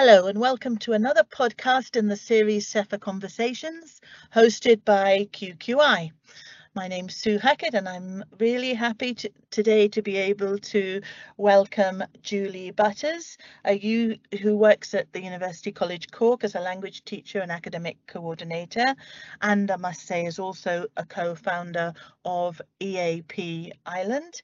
Hello and welcome to another podcast in the series CEFR Conversations hosted by QQI. My name's Sue Hackett and I'm really happy to, today to be able to welcome Julie Butters, who works at the University College Cork as a language teacher and academic coordinator and I must say is also a co-founder of EAP Ireland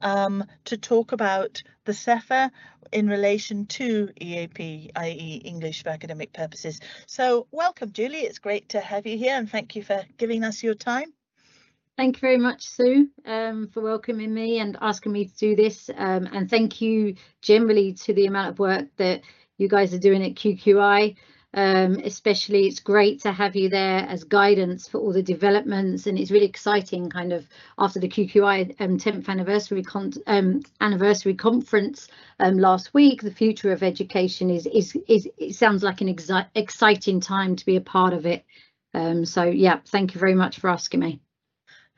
um, to talk about the CEFR in relation to EAP, i.e. English for academic purposes. So welcome Julie, it's great to have you here and thank you for giving us your time. Thank you very much, Sue, um, for welcoming me and asking me to do this. Um, and thank you generally to the amount of work that you guys are doing at QQI. Um, especially, it's great to have you there as guidance for all the developments, and it's really exciting. Kind of after the QQI 10th um, anniversary con um, anniversary conference um, last week, the future of education is is is it sounds like an exciting time to be a part of it. so yeah, thank you very much for asking me.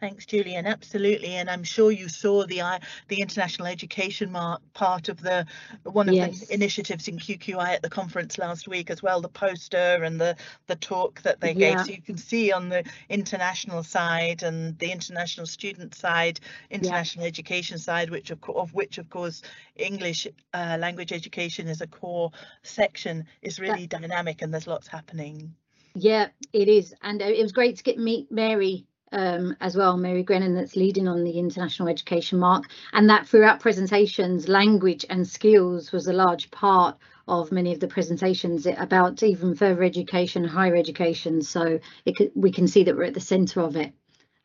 Thanks, Julian. Absolutely, and I'm sure you saw the uh, the international education mark part of the one of yes. the initiatives in QQI at the conference last week as well. The poster and the the talk that they yeah. gave. So you can see on the international side and the international student side, international yeah. education side, which of, of which of course English uh, language education is a core section, is really dynamic and there's lots happening. Yeah, it is, and uh, it was great to get meet Mary um, as well, Mary Grennan, that's leading on the International Education Mark, and that throughout presentations, language and skills was a large part of many of the presentations about even further education, higher education. So it could, we can see that we're at the centre of it.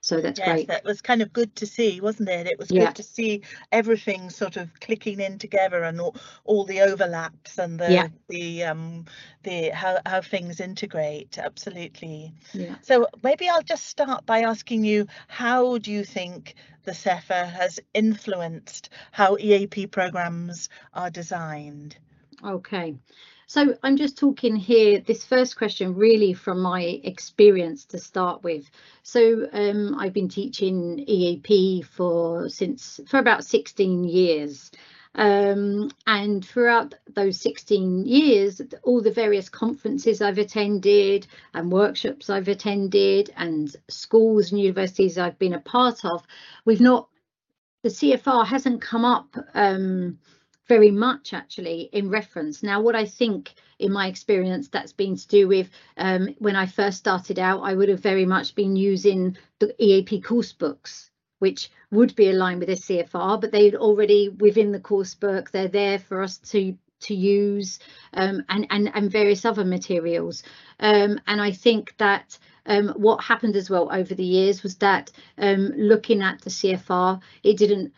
So that's yes, great. That was kind of good to see, wasn't it? It was yeah. good to see everything sort of clicking in together and all, all the overlaps and the yeah. the um the how how things integrate. Absolutely. Yeah. So maybe I'll just start by asking you, how do you think the CEFR has influenced how EAP programs are designed? Okay. So I'm just talking here, this first question really from my experience to start with. So um, I've been teaching EAP for since for about 16 years. Um, and throughout those 16 years, all the various conferences I've attended and workshops I've attended and schools and universities I've been a part of, we've not, the CFR hasn't come up um, very much actually in reference. Now, what I think in my experience that's been to do with um, when I first started out, I would have very much been using the EAP course books, which would be aligned with the CFR, but they'd already within the course book, they're there for us to to use um, and, and, and various other materials. Um, and I think that um, what happened as well over the years was that um, looking at the CFR, it didn't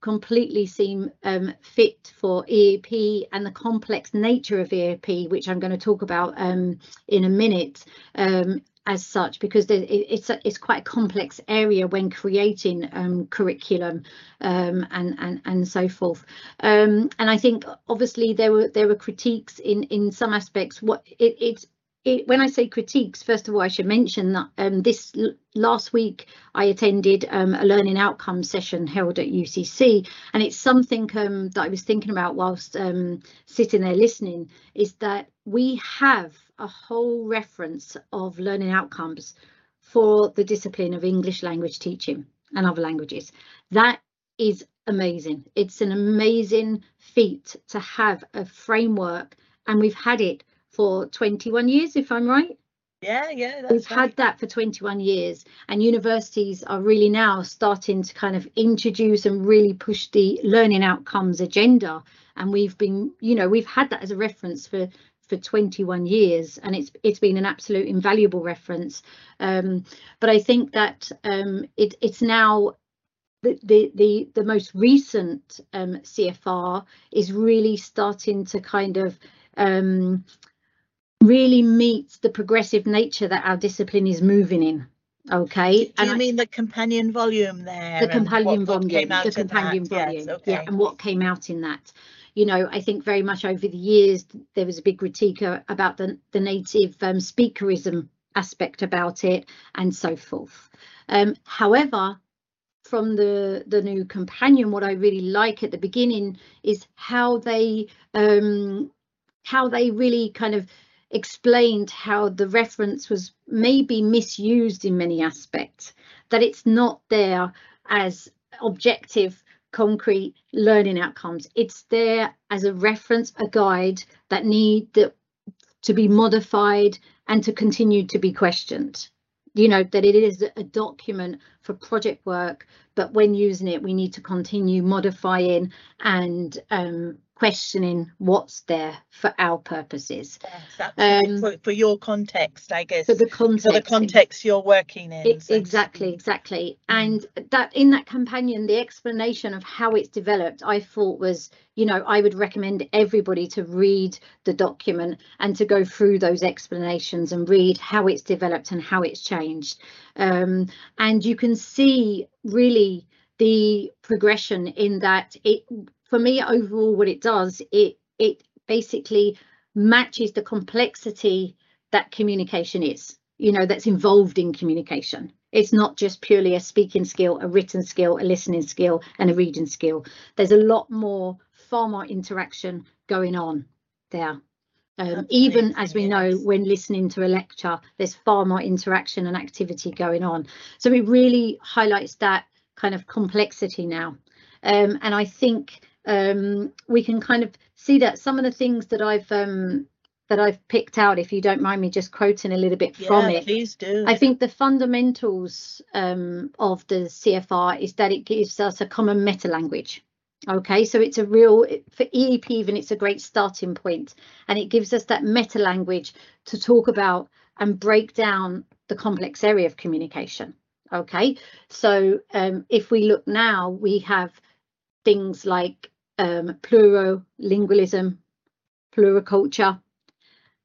completely seem um, fit for EAP and the complex nature of EAP, which I'm going to talk about um, in a minute. Um, as such, because it's a, it's quite a complex area when creating um, curriculum um, and and and so forth. Um, and I think obviously there were there were critiques in in some aspects. What it, it's it, when I say critiques, first of all, I should mention that um, this last week I attended um, a learning outcomes session held at UCC, and it's something um, that I was thinking about whilst um, sitting there listening. Is that we have a whole reference of learning outcomes for the discipline of English language teaching and other languages. That is amazing. It's an amazing feat to have a framework, and we've had it for 21 years, if I'm right. Yeah, yeah. We've right. had that for 21 years, and universities are really now starting to kind of introduce and really push the learning outcomes agenda. And we've been, you know, we've had that as a reference for for 21 years, and it's it's been an absolute invaluable reference. Um, but I think that um, it, it's now the, the the the most recent um, CFR is really starting to kind of um, really meets the progressive nature that our discipline is moving in. Okay. Do and you I, mean the companion volume there? The companion volume, the companion that? volume. Yes, okay. Yeah, and what came out in that. You know, I think very much over the years there was a big critique about the, the native um, speakerism aspect about it and so forth. Um, however, from the the new companion, what I really like at the beginning is how they um, how they really kind of explained how the reference was maybe misused in many aspects, that it's not there as objective, concrete learning outcomes. It's there as a reference, a guide that need to be modified and to continue to be questioned. You know, that it is a document for project work, but when using it, we need to continue modifying and um, questioning what's there for our purposes. Yes, um, for, for, your context, I guess. For the context, for the context you're working in. It, so. Exactly, exactly. Mm. And that in that companion, the explanation of how it's developed, I thought was, you know, I would recommend everybody to read the document and to go through those explanations and read how it's developed and how it's changed. Um, and you can see really the progression in that it for me overall what it does it it basically matches the complexity that communication is you know that's involved in communication. It's not just purely a speaking skill a written skill a listening skill and a reading skill. There's a lot more far more interaction going on there. Um, even as we know when listening to a lecture there's far more interaction and activity going on. So it really highlights that kind of complexity now. Um, and i think um, we can kind of see that some of the things that I've um, that I've picked out, if you don't mind me just quoting a little bit yeah, from it. Please do. I think the fundamentals um, of the CFR is that it gives us a common meta language. Okay, so it's a real, for EAP even, it's a great starting point and it gives us that meta language to talk about and break down the complex area of communication. Okay, so um, if we look now, we have things like um, plurilingualism, pluriculture.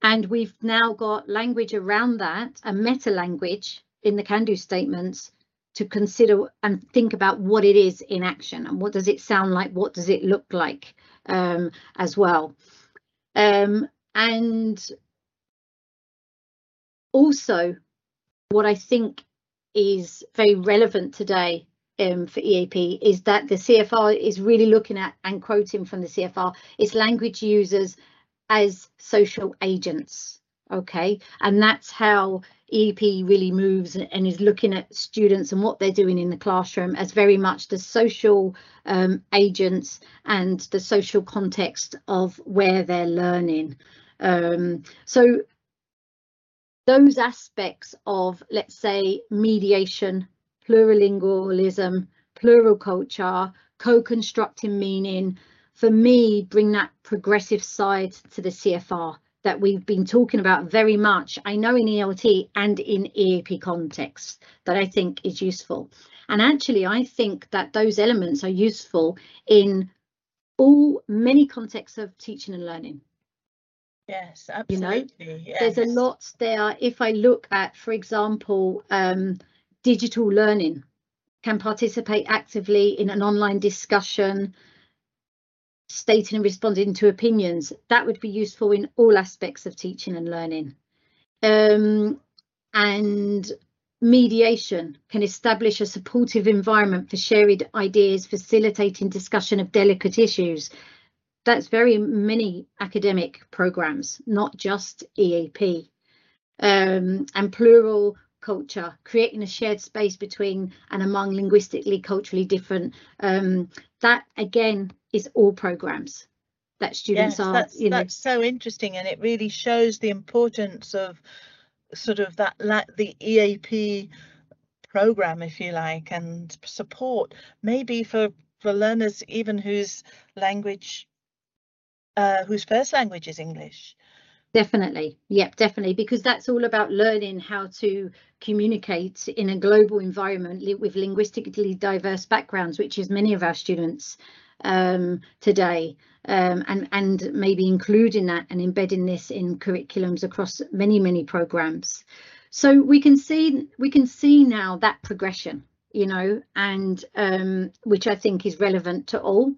And we've now got language around that, a meta language in the can do statements to consider and think about what it is in action and what does it sound like, what does it look like um, as well. Um, and also, what I think is very relevant today um, for EAP is that the CFR is really looking at and quoting from the CFR is language users as social agents. Okay, and that's how EAP really moves and is looking at students and what they're doing in the classroom as very much the social um, agents and the social context of where they're learning. Um, so those aspects of, let's say, mediation, plurilingualism, plural culture, co-constructing meaning, for me, bring that progressive side to the CFR that we've been talking about very much, I know in ELT and in EAP context that I think is useful. And actually, I think that those elements are useful in all many contexts of teaching and learning. Yes, absolutely. You know, yes. there's a lot there. If I look at, for example, um, digital learning, can participate actively in an online discussion, stating and responding to opinions. That would be useful in all aspects of teaching and learning. Um, and mediation can establish a supportive environment for shared ideas, facilitating discussion of delicate issues. That's very many academic programs, not just EAP. Um, and plural culture, creating a shared space between and among linguistically, culturally different. Um, that again is all programs that students yes, are. That's, you know, that's so interesting, and it really shows the importance of sort of that like the EAP program, if you like, and support maybe for for learners even whose language uh, whose first language is English Definitely. Yep, definitely. Because that's all about learning how to communicate in a global environment with linguistically diverse backgrounds, which is many of our students um, today, um, and, and maybe including that and embedding this in curriculums across many, many programs. So we can see we can see now that progression, you know, and um, which I think is relevant to all.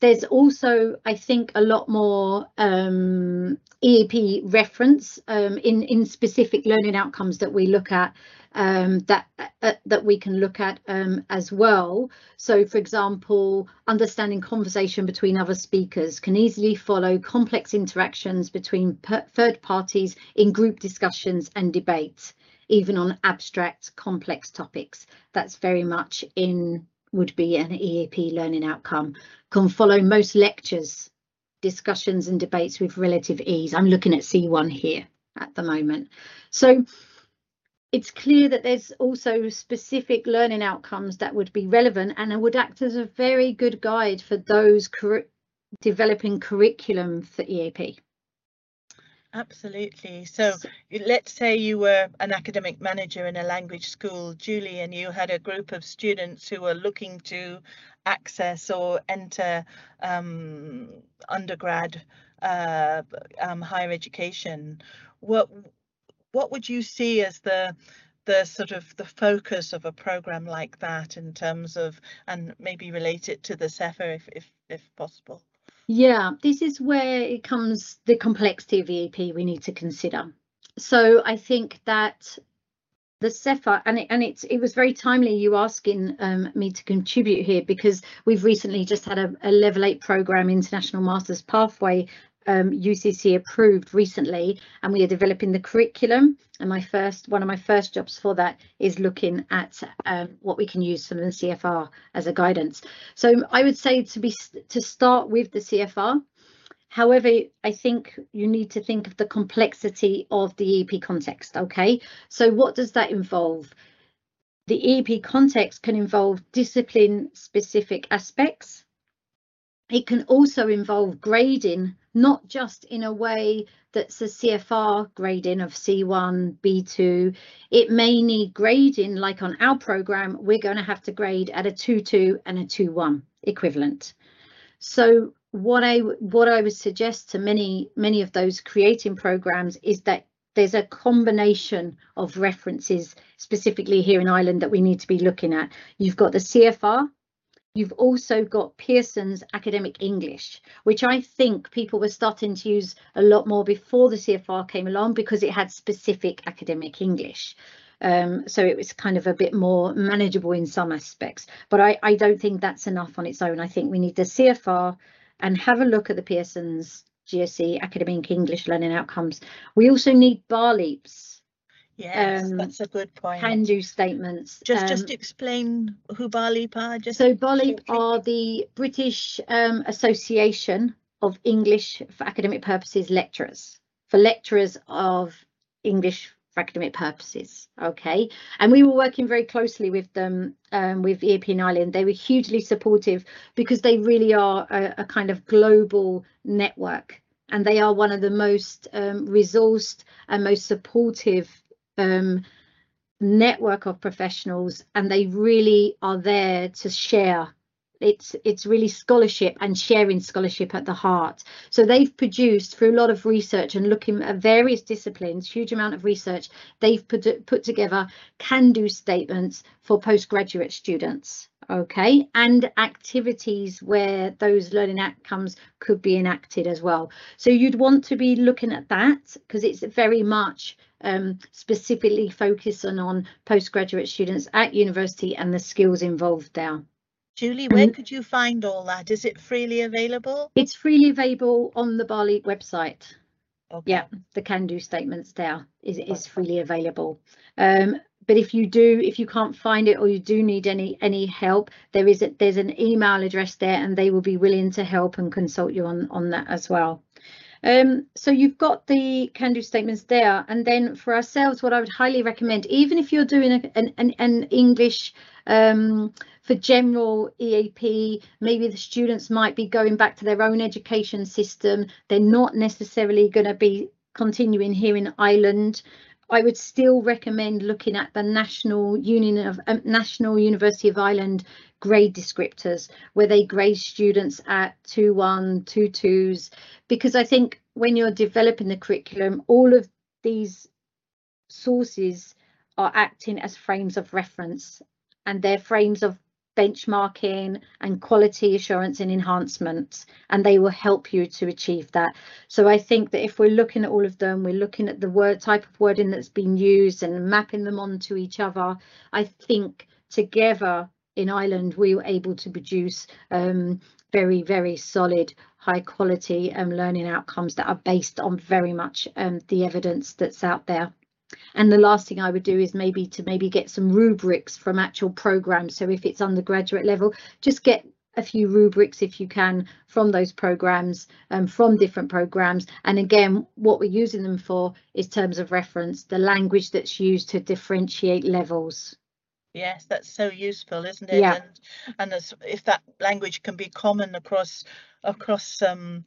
There's also, I think, a lot more um, EAP reference um, in in specific learning outcomes that we look at um, that uh, that we can look at um, as well. So, for example, understanding conversation between other speakers can easily follow complex interactions between third parties in group discussions and debates, even on abstract, complex topics. That's very much in would be an EAP learning outcome. Can follow most lectures, discussions and debates with relative ease. I'm looking at C1 here at the moment. So it's clear that there's also specific learning outcomes that would be relevant and would act as a very good guide for those developing curriculum for EAP. Absolutely. So let's say you were an academic manager in a language school, Julie, and you had a group of students who were looking to access or enter um, undergrad uh, um, higher education. What what would you see as the the sort of the focus of a program like that in terms of and maybe relate it to the CEFR if if, if possible? Yeah, this is where it comes the complexity of EAP we need to consider. So I think that the CEFR and it, and it's it was very timely you asking um, me to contribute here because we've recently just had a, a level eight program international masters pathway um, UCC approved recently, and we are developing the curriculum. And my first, one of my first jobs for that is looking at um, what we can use from the CFR as a guidance. So I would say to be to start with the CFR. However, I think you need to think of the complexity of the EAP context. Okay, so what does that involve? The EAP context can involve discipline specific aspects. It can also involve grading not just in a way that's a CFR grading of C1, B2. It may need grading, like on our program, we're going to have to grade at a 2-2 and a 2-1 equivalent. So what I what I would suggest to many many of those creating programs is that there's a combination of references specifically here in Ireland that we need to be looking at. You've got the CFR, You've also got Pearson's Academic English, which I think people were starting to use a lot more before the CFR came along because it had specific academic English. Um, so it was kind of a bit more manageable in some aspects. But I, I don't think that's enough on its own. I think we need the CFR and have a look at the Pearson's GSE Academic English Learning Outcomes. We also need BALEAPs Yes, um, that's a good point. Can do statements. Just um, just explain who BALEAP are. Just so BALEAP are the British um, Association of English for Academic Purposes lecturers, for lecturers of English for academic purposes. Okay, and we were working very closely with them um, with EAP in Ireland. They were hugely supportive because they really are a, a kind of global network and they are one of the most um, resourced and most supportive um, network of professionals and they really are there to share. It's it's really scholarship and sharing scholarship at the heart. So they've produced through a lot of research and looking at various disciplines huge amount of research they've put put together can do statements for postgraduate students okay and activities where those learning outcomes could be enacted as well so you'd want to be looking at that because it's very much um, specifically focusing on postgraduate students at university and the skills involved there. Julie, where could you find all that? Is it freely available? It's freely available on the BALEAP website. Okay. Yeah, the can do statements there is, is freely available. Um, but if you do, if you can't find it or you do need any any help, there is a, there's an email address there and they will be willing to help and consult you on, on that as well. Um, so you've got the can do statements there. And then for ourselves, what I would highly recommend, even if you're doing a, an, an, an English um, for general EAP, maybe the students might be going back to their own education system. They're not necessarily going to be continuing here in Ireland. I would still recommend looking at the National Union of um, National University of Ireland grade descriptors where they grade students at 2-1, 2-2s, because I think when you're developing the curriculum, all of these sources are acting as frames of reference and they're frames of benchmarking and quality assurance and enhancement and they will help you to achieve that. So i think that if we're looking at all of them we're looking at the word type of wording that's been used and mapping them onto each other i think together in ireland we were able to produce um, very very solid high quality um, learning outcomes that are based on very much um, the evidence that's out there and the last thing I would do is maybe to maybe get some rubrics from actual programs. So if it's undergraduate level, just get a few rubrics if you can from those programs um, from different programs. And again what we're using them for is terms of reference the language that's used to differentiate levels. Yes that's so useful isn't it? Yeah. and and as, if that language can be common across across um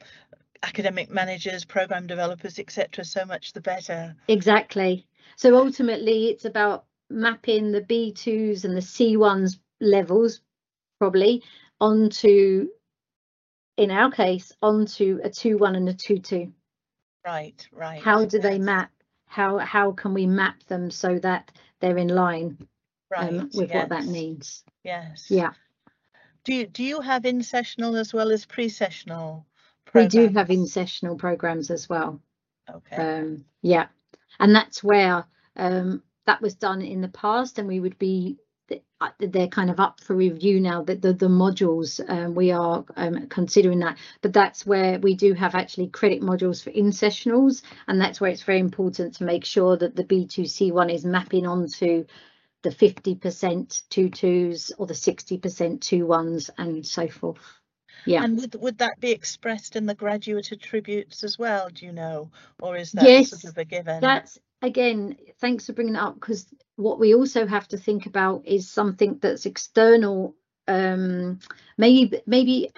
academic managers program developers etc so much the better. Exactly so ultimately it's about mapping the B2s and the C1s levels probably onto, in our case, onto a 2-1 and a 2-2. Right, right. How do they map? How how can we map them so that they're in line um, right, um, with yes. what that means? Yes. Yeah. Do you, do you have in sessional as well as pre-sessional? We do have in sessional programs as well. Okay. Um, yeah and that's where um, that was done in the past and we would be uh, they're kind of up for review now that the, the modules um, we are um, considering that. But that's where we do have actually credit modules for in sessionals and that's where it's very important to make sure that the b2c1 is mapping onto the 50% two twos or the 60% two ones and so forth yeah. And would, would that be expressed in the graduate attributes as well do you know? Or is that yes, sort of a given? That's again thanks for bringing it up because what we also have to think about is something that's external um maybe maybe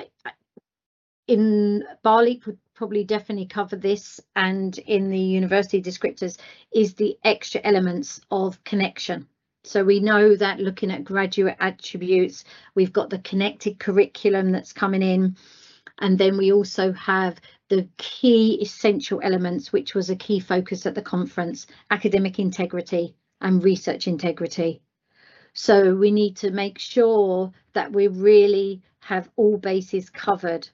in BALEAP could probably definitely cover this and in the university descriptors is the extra elements of connection so we know that looking at graduate attributes, we've got the connected curriculum that's coming in. And then we also have the key essential elements, which was a key focus at the conference, academic integrity and research integrity. So we need to make sure that we really have all bases covered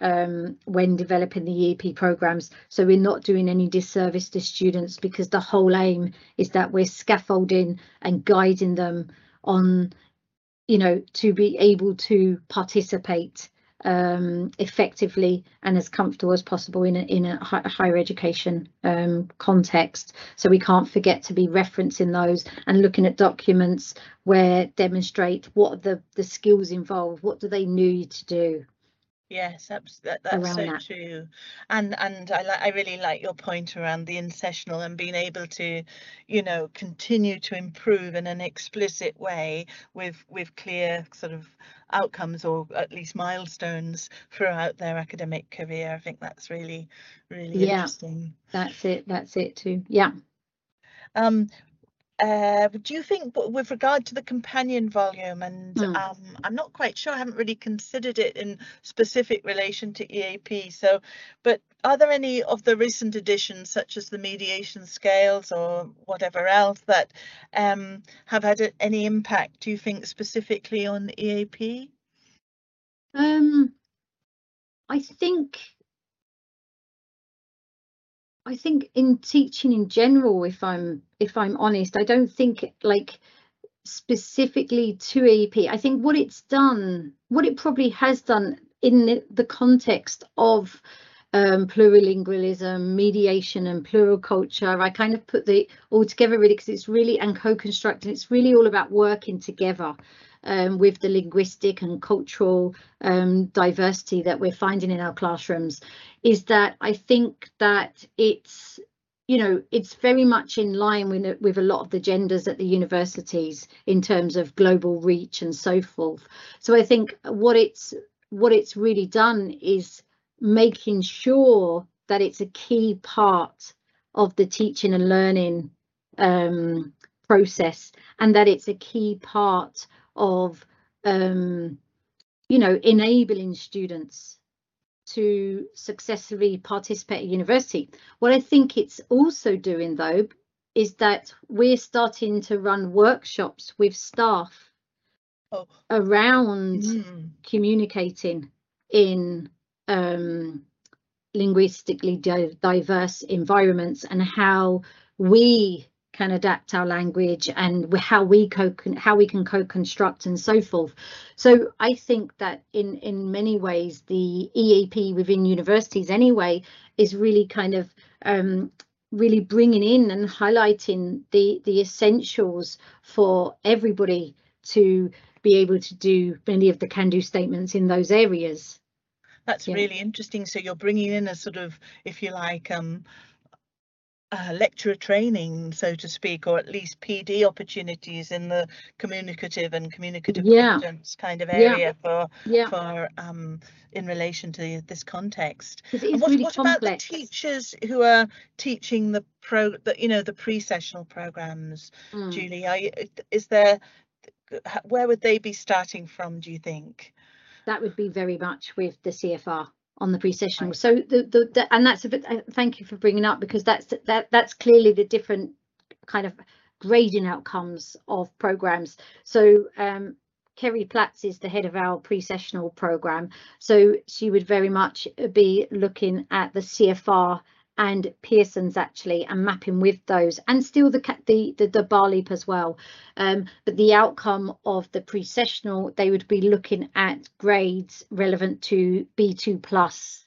um, when developing the EAP programs. So we're not doing any disservice to students because the whole aim is that we're scaffolding and guiding them on, you know, to be able to participate um, effectively and as comfortable as possible in a, in a higher education um, context. So we can't forget to be referencing those and looking at documents where demonstrate what are the, the skills involved, what do they need to do. Yes, that, that's so that. true, and and I like I really like your point around the in-sessional and being able to, you know, continue to improve in an explicit way with with clear sort of outcomes or at least milestones throughout their academic career. I think that's really really yeah, interesting. That's it. That's it too. Yeah. Um, uh, do you think with regard to the companion volume and mm. um, I'm not quite sure I haven't really considered it in specific relation to EAP so but are there any of the recent editions such as the mediation scales or whatever else that um, have had any impact do you think specifically on EAP? Um, I think I think in teaching in general, if I'm if I'm honest, I don't think like specifically to EAP. I think what it's done, what it probably has done in the, the context of um, plurilingualism, mediation, and plural culture. I kind of put the all together really because it's really and co-constructing. It's really all about working together um, with the linguistic and cultural um, diversity that we're finding in our classrooms is that I think that it's you know it's very much in line with, with a lot of the genders at the universities in terms of global reach and so forth. So i think what it's what it's really done is making sure that it's a key part of the teaching and learning um, process and that it's a key part of um, you know enabling students to successfully participate at university. What I think it's also doing though is that we're starting to run workshops with staff oh. around mm. communicating in um, linguistically di diverse environments and how we can adapt our language and how we co how we can co-construct and so forth. So I think that in in many ways the EAP within universities anyway is really kind of um, really bringing in and highlighting the the essentials for everybody to be able to do many of the can do statements in those areas. That's yeah. really interesting. So you're bringing in a sort of, if you like, um, uh, lecturer training, so to speak, or at least PD opportunities in the communicative and communicative yeah. competence kind of area yeah. for yeah. for um, in relation to this context. And what, really what about the teachers who are teaching the pro, the, you know, the pre-sessional programs, mm. Julie? Are you, is there where would they be starting from? Do you think? That would be very much with the CFR on the pre-sessional. So the, the, the and that's a bit. Uh, thank you for bringing up because that's that that's clearly the different kind of grading outcomes of programs. So um, Kerry Platts is the head of our pre-sessional program. So she would very much be looking at the CFR and Pearson's actually and mapping with those and still the the the, the BALEAP as well um, but the outcome of the pre-sessional they would be looking at grades relevant to b2 plus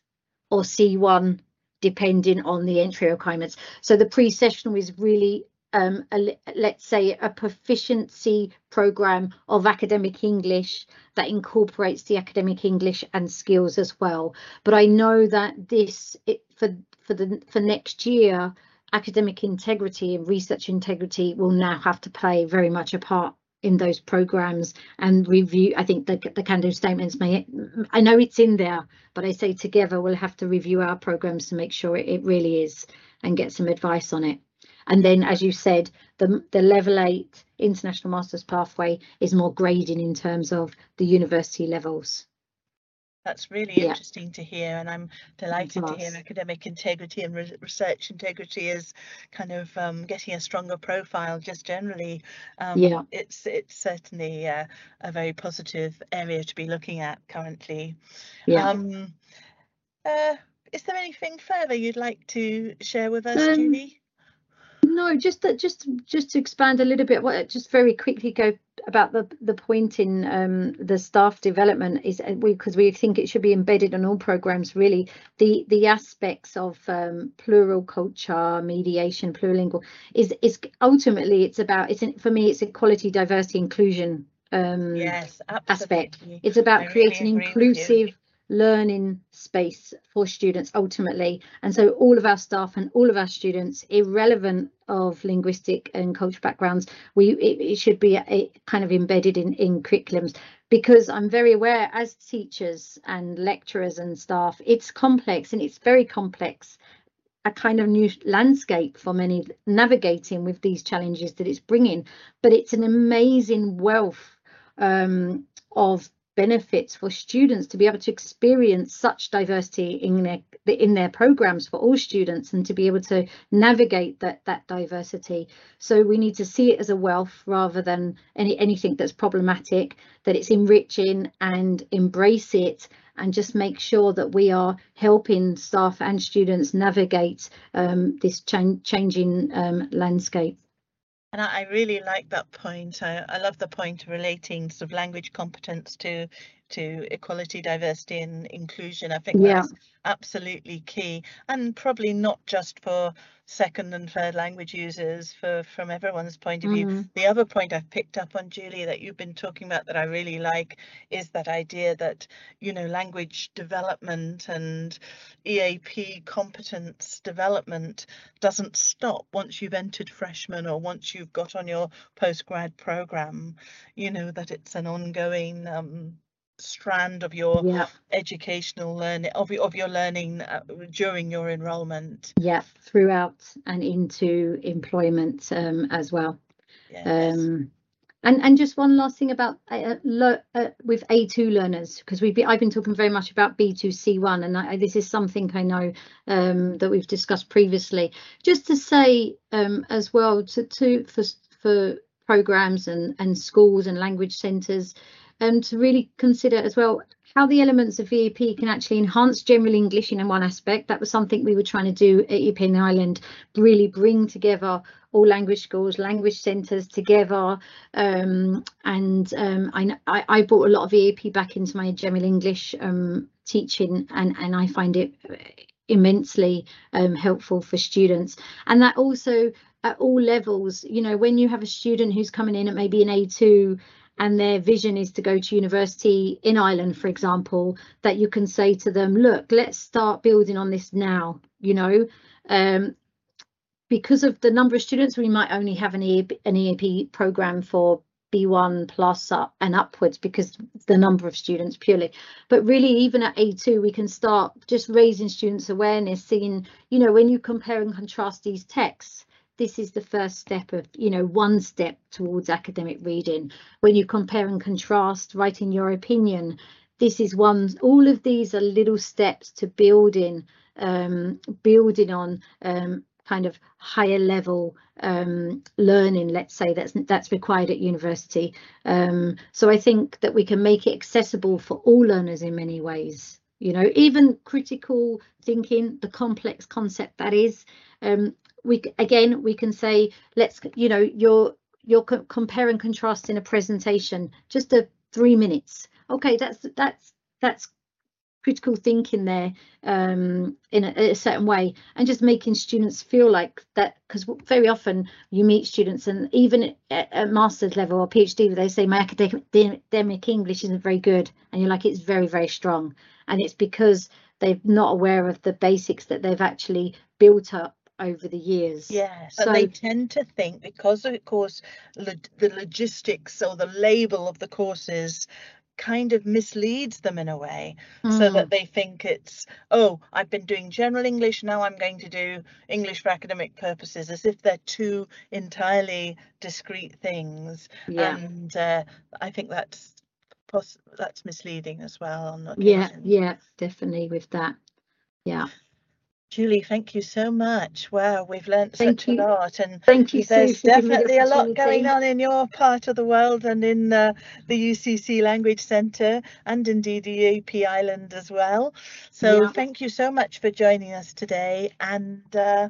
or c1 depending on the entry requirements so the pre-sessional is really um, a, let's say a proficiency program of academic English that incorporates the academic English and skills as well. But I know that this it, for for the for next year, academic integrity and research integrity will now have to play very much a part in those programs and review i think the, the do statements may i know it's in there but i say together we'll have to review our programs to make sure it, it really is and get some advice on it. And then as you said the the level eight international masters pathway is more grading in terms of the university levels that's really yeah. interesting to hear, and I'm delighted to hear academic integrity and re research integrity is kind of um, getting a stronger profile. Just generally, um, yeah, it's it's certainly uh, a very positive area to be looking at currently. Yeah. Um, uh, is there anything further you'd like to share with us, um, Julie? No, just that, just just to expand a little bit. What just very quickly go about the the point in um, the staff development is because we, we think it should be embedded in all programs. Really, the the aspects of um, plural culture, mediation, plurilingual is is ultimately it's about it's for me it's equality, diversity, inclusion um, yes, aspect. It's about I creating really inclusive learning space for students ultimately. And so all of our staff and all of our students irrelevant of linguistic and cultural backgrounds we it, it should be a, a kind of embedded in in curriculums. Because i'm very aware as teachers and lecturers and staff it's complex and it's very complex a kind of new landscape for many navigating with these challenges that it's bringing. But it's an amazing wealth um, of benefits for students to be able to experience such diversity in their in their programs for all students and to be able to navigate that that diversity. So we need to see it as a wealth rather than any anything that's problematic that it's enriching and embrace it and just make sure that we are helping staff and students navigate um, this ch changing um, landscape and I, really like that point. I, I love the point relating sort of language competence to to equality, diversity, and inclusion. I think yeah. that's absolutely key, and probably not just for second and third language users, for from everyone's point of view. Mm-hmm. The other point I've picked up on, Julie, that you've been talking about that I really like is that idea that you know language development and EAP competence development doesn't stop once you've entered freshman or once you've got on your postgrad program. You know that it's an ongoing um, strand of your yeah. educational learning of, of your learning uh, during your enrollment yeah throughout and into employment um, as well yes. um, and and just one last thing about uh, uh, with A2 learners because we've been, I've been talking very much about B2C1 and I, this is something I know um, that we've discussed previously just to say um, as well to, to for for programs and, and schools and language centres um, to really consider as well how the elements of EAP can actually enhance general English in one aspect. That was something we were trying to do at EAP Ireland, really bring together all language schools, language centres together. Um, and um, I, I, brought a lot of EAP back into my general English um, teaching and, and I find it immensely um, helpful for students. And that also at all levels, you know, when you have a student who's coming in at maybe an A2 and their vision is to go to university in Ireland, for example, that you can say to them, look, let's start building on this now, you know, um, because of the number of students, we might only have an EAP, an EAP program for B1 plus up and upwards because the number of students purely. But really, even at A2, we can start just raising students' awareness, seeing, you know, when you compare and contrast these texts, this is the first step of, you know, one step towards academic reading. When you compare and contrast, writing your opinion, this is one, all of these are little steps to building, um, building on um, kind of higher level um, learning, let's say that's that's required at university. Um, so I think that we can make it accessible for all learners in many ways. You know, even critical thinking, the complex concept that is, um, we again we can say let's you know you're you're compare and contrast in a presentation just a three minutes. Okay that's that's that's critical thinking there um, in a, a, certain way and just making students feel like that because very often you meet students and even at, at master's level or phd they say my academic, academic english isn't very good and you're like it's very very strong and it's because they're not aware of the basics that they've actually built up over the years. Yes, so, they tend to think because of course lo the logistics or the label of the courses kind of misleads them in a way mm. so that mm. they think it's oh i've been doing general english now i'm going to do english for academic purposes as if they're two entirely discrete things yeah. and uh, i think that's that's misleading as well yeah yeah definitely with that yeah Julie, thank you so much. Wow, we've learnt thank such you. a lot, and thank you. There's definitely a lot going on in your part of the world and in uh, the UCC Language Centre and indeed EAP Ireland as well. So yeah. thank you so much for joining us today, and uh,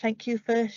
thank you for